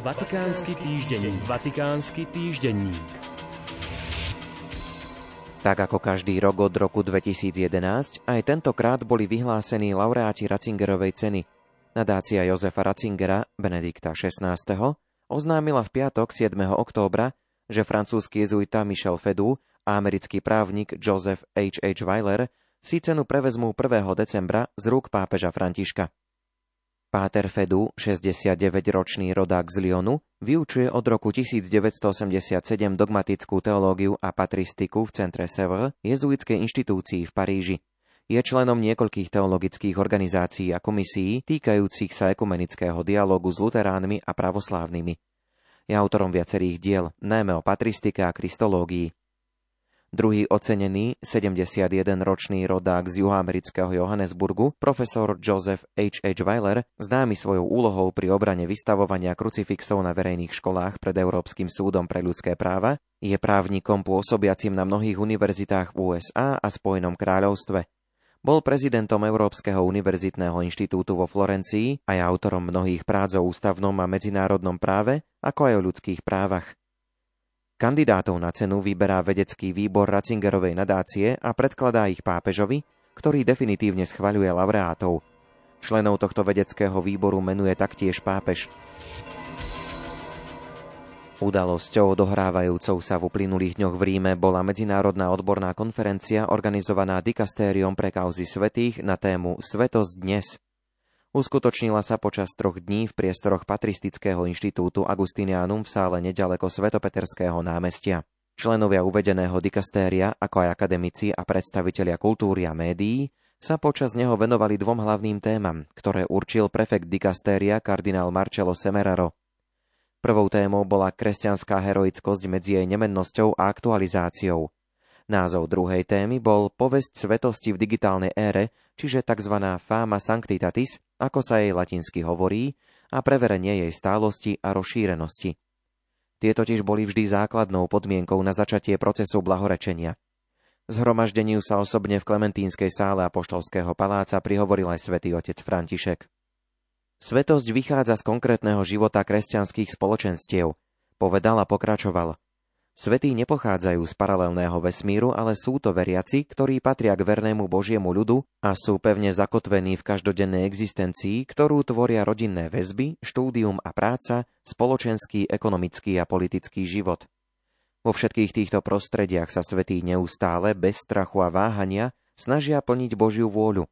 Vatikánsky týždenník. Vatikánsky týždenník. Tak ako každý rok od roku 2011, aj tentokrát boli vyhlásení laureáti Ratzingerovej ceny. Nadácia Jozefa Ratzingera, Benedikta XVI. oznámila v piatok 7. októbra, že francúzsky jezuita Michel Fedu a americký právnik Joseph H. H. Weiler si cenu prevezmú 1. decembra z rúk pápeža Františka. Páter Fedu, 69-ročný rodák z Lyonu, vyučuje od roku 1987 dogmatickú teológiu a patristiku v centre Sevre, jezuitskej inštitúcii v Paríži. Je členom niekoľkých teologických organizácií a komisií týkajúcich sa ekumenického dialogu s luteránmi a pravoslávnymi. Je autorom viacerých diel, najmä o patristike a kristológii. Druhý ocenený, 71-ročný rodák z juhoamerického Johannesburgu, profesor Joseph H. H. Weiler, známy svojou úlohou pri obrane vystavovania krucifixov na verejných školách pred Európskym súdom pre ľudské práva, je právnikom pôsobiacim na mnohých univerzitách v USA a Spojenom kráľovstve. Bol prezidentom Európskeho univerzitného inštitútu vo Florencii a je autorom mnohých prác o ústavnom a medzinárodnom práve, ako aj o ľudských právach. Kandidátov na cenu vyberá vedecký výbor Ratzingerovej nadácie a predkladá ich pápežovi, ktorý definitívne schvaľuje laureátov. Členov tohto vedeckého výboru menuje taktiež pápež. Udalosťou dohrávajúcou sa v uplynulých dňoch v Ríme bola medzinárodná odborná konferencia organizovaná dikastériom pre kauzy svetých na tému Svetosť dnes – Uskutočnila sa počas troch dní v priestoroch Patristického inštitútu Agustinianum v sále nedaleko Svetopeterského námestia. Členovia uvedeného dikastéria, ako aj akademici a predstavitelia kultúry a médií, sa počas neho venovali dvom hlavným témam, ktoré určil prefekt dikastéria kardinál Marcello Semeraro. Prvou témou bola kresťanská heroickosť medzi jej nemennosťou a aktualizáciou – Názov druhej témy bol Povesť svetosti v digitálnej ére, čiže tzv. fama sanctitatis, ako sa jej latinsky hovorí, a preverenie jej stálosti a rozšírenosti. Tie totiž boli vždy základnou podmienkou na začatie procesu blahorečenia. Zhromaždeniu sa osobne v Klementínskej sále Apoštolského paláca prihovoril aj svätý otec František. Svetosť vychádza z konkrétneho života kresťanských spoločenstiev, povedal a pokračoval – Svetí nepochádzajú z paralelného vesmíru, ale sú to veriaci, ktorí patria k vernému Božiemu ľudu a sú pevne zakotvení v každodennej existencii, ktorú tvoria rodinné väzby, štúdium a práca, spoločenský, ekonomický a politický život. Vo všetkých týchto prostrediach sa svetí neustále, bez strachu a váhania, snažia plniť Božiu vôľu.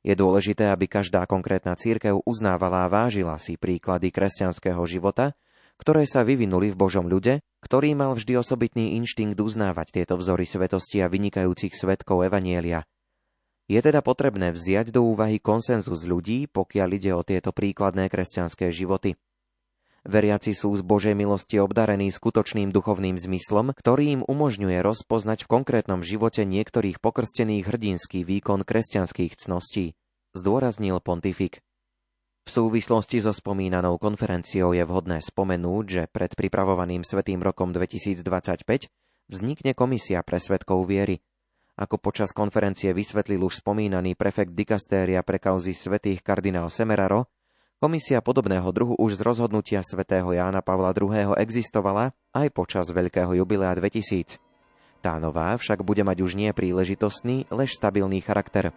Je dôležité, aby každá konkrétna církev uznávala a vážila si príklady kresťanského života, ktoré sa vyvinuli v Božom ľude, ktorý mal vždy osobitný inštinkt uznávať tieto vzory svetosti a vynikajúcich svetkov Evanielia. Je teda potrebné vziať do úvahy konsenzus ľudí, pokiaľ ide o tieto príkladné kresťanské životy. Veriaci sú z Božej milosti obdarení skutočným duchovným zmyslom, ktorý im umožňuje rozpoznať v konkrétnom živote niektorých pokrstených hrdinský výkon kresťanských cností, zdôraznil pontifik. V súvislosti so spomínanou konferenciou je vhodné spomenúť, že pred pripravovaným Svetým rokom 2025 vznikne komisia pre svetkov viery. Ako počas konferencie vysvetlil už spomínaný prefekt dikastéria pre kauzy svetých kardinál Semeraro, komisia podobného druhu už z rozhodnutia svätého Jána Pavla II. existovala aj počas Veľkého jubilea 2000. Tá nová však bude mať už nie príležitostný, lež stabilný charakter.